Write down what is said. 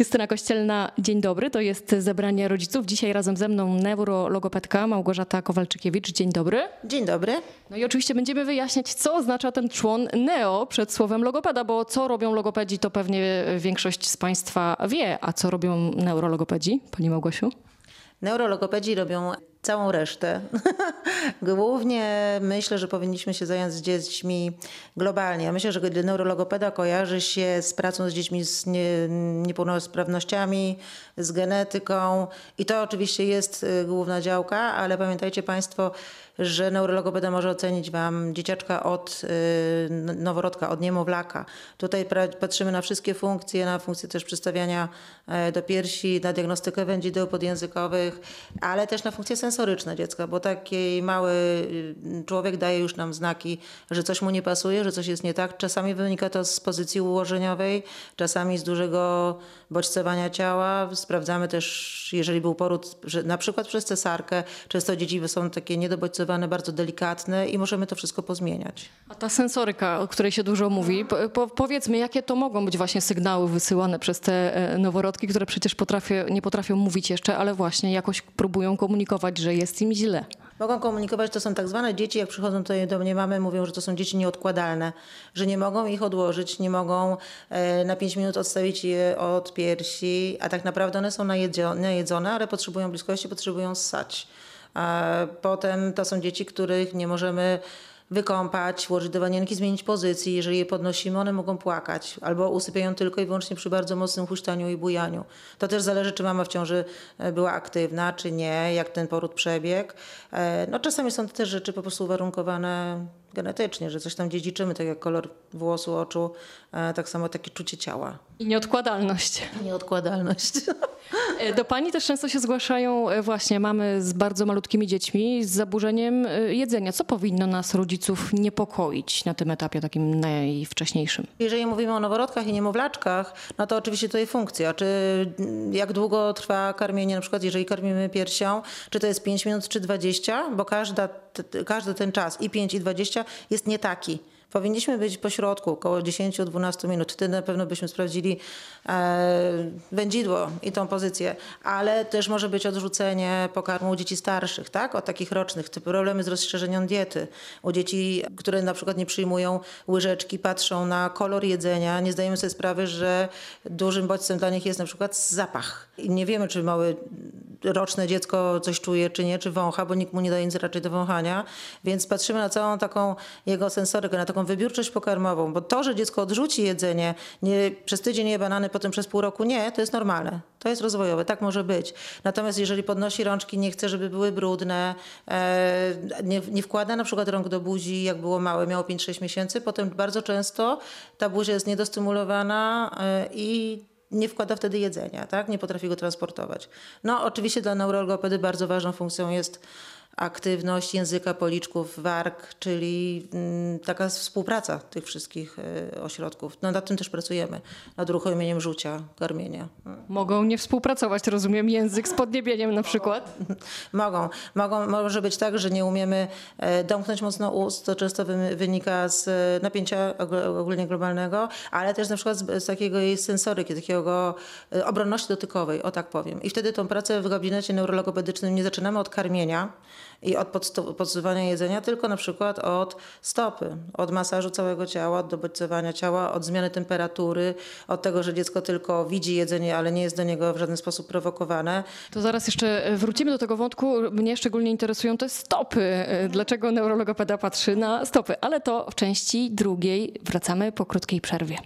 Justyna Kościelna, dzień dobry. To jest zebranie rodziców. Dzisiaj razem ze mną neurologopedka Małgorzata Kowalczykiewicz. Dzień dobry. Dzień dobry. No i oczywiście będziemy wyjaśniać, co oznacza ten człon neo przed słowem logopeda, bo co robią logopedzi, to pewnie większość z Państwa wie. A co robią neurologopedzi, Pani Małgosiu? Neurologopedzi robią całą resztę. Głównie myślę, że powinniśmy się zająć z dziećmi globalnie. Ja myślę, że neurologopeda kojarzy się z pracą z dziećmi z nie, niepełnosprawnościami, z genetyką i to oczywiście jest y, główna działka, ale pamiętajcie Państwo, że neurologopeda może ocenić Wam dzieciaczka od y, noworodka, od niemowlaka. Tutaj patrzymy na wszystkie funkcje, na funkcję też przystawiania e, do piersi, na diagnostykę wędzideł podjęzykowych, ale też na funkcje sensoryczne dziecka, bo taki mały y, człowiek daje już nam znaki, że coś mu nie pasuje, że coś jest nie tak. Czasami wynika to z pozycji ułożeniowej, czasami z dużego bodźcowania ciała. Sprawdzamy też, jeżeli był poród, że na przykład przez cesarkę, często dzieci są takie niedobodźcowane, bardzo delikatne i możemy to wszystko pozmieniać. A ta sensoryka, o której się dużo mówi, po, po, powiedzmy, jakie to mogą być właśnie sygnały wysyłane przez te e, noworodki, które przecież potrafię, nie potrafią mówić jeszcze, ale właśnie jakoś próbują komunikować, że jest im źle. Mogą komunikować, to są tak zwane dzieci, jak przychodzą tutaj do mnie mamy, mówią, że to są dzieci nieodkładalne, że nie mogą ich odłożyć, nie mogą e, na 5 minut odstawić je od piersi, a tak naprawdę one są najedzo- najedzone, ale potrzebują bliskości, potrzebują ssać. Potem to są dzieci, których nie możemy wykąpać, włożyć do wanienki, zmienić pozycji. Jeżeli je podnosimy, one mogą płakać albo usypiają tylko i wyłącznie przy bardzo mocnym huśtaniu i bujaniu. To też zależy, czy mama w ciąży e, była aktywna, czy nie, jak ten poród przebiegł. E, No, czasami są to też rzeczy po prostu uwarunkowane genetycznie, że coś tam dziedziczymy, tak jak kolor włosu, oczu, e, tak samo takie czucie ciała. I nieodkładalność. Nieodkładalność. E, Do pani też często się zgłaszają e, właśnie mamy z bardzo malutkimi dziećmi z zaburzeniem jedzenia. Co powinno nas, rodziców, niepokoić na tym etapie takim najwcześniejszym? Jeżeli mówimy o noworodkach i niemowlaczkach, no to oczywiście tutaj funkcja. Czy mm, jak długo trwa karmienie, na przykład jeżeli karmimy piersią, czy to jest 5 minut, czy 20, bo każda, każdy ten czas i 5 i 20 jest nie taki. Powinniśmy być po środku, około 10-12 minut. Wtedy na pewno byśmy sprawdzili e, wędzidło i tą pozycję, ale też może być odrzucenie pokarmu u dzieci starszych, tak? Od takich rocznych, typu problemy z rozszerzeniem diety. U dzieci, które na przykład nie przyjmują łyżeczki, patrzą na kolor jedzenia, nie zdajemy sobie sprawy, że dużym bodźcem dla nich jest na przykład zapach. I nie wiemy, czy małe roczne dziecko coś czuje, czy nie, czy wącha, bo nikt mu nie daje nic raczej do wąchania, więc patrzymy na całą taką jego sensorykę, na taką wybiórczość pokarmową, bo to, że dziecko odrzuci jedzenie, nie, przez tydzień je banany, potem przez pół roku nie, to jest normalne. To jest rozwojowe, tak może być. Natomiast jeżeli podnosi rączki, nie chce, żeby były brudne, e, nie, nie wkłada na przykład rąk do buzi, jak było małe, miało 5-6 miesięcy, potem bardzo często ta buzia jest niedostymulowana e, i nie wkłada wtedy jedzenia, tak? nie potrafi go transportować. No oczywiście dla neurologopedy bardzo ważną funkcją jest aktywność języka, policzków, warg, czyli mm, taka współpraca tych wszystkich e, ośrodków. No nad tym też pracujemy, nad uruchomieniem rzucia, karmienia. Mogą nie współpracować, rozumiem, język z podniebieniem na przykład. Mogą. Mogą. Może być tak, że nie umiemy e, domknąć mocno ust, to często wy- wynika z e, napięcia ogó- ogólnie globalnego, ale też na przykład z, z takiego jej sensoryki, takiego obronności dotykowej, o tak powiem. I wtedy tą pracę w gabinecie neurologopedycznym nie zaczynamy od karmienia i od podsuwania jedzenia, tylko na przykład od stopy, od masażu całego ciała, od dobodźcowania ciała, od zmiany temperatury, od tego, że dziecko tylko widzi jedzenie, ale nie jest do niego w żaden sposób prowokowane. To zaraz jeszcze e, wrócimy do tego wątku. Mnie szczególnie interesują te stopy. E, Dlaczego neurologopeda patrzy na stopy? Ale to w części drugiej wracamy po krótkiej przerwie.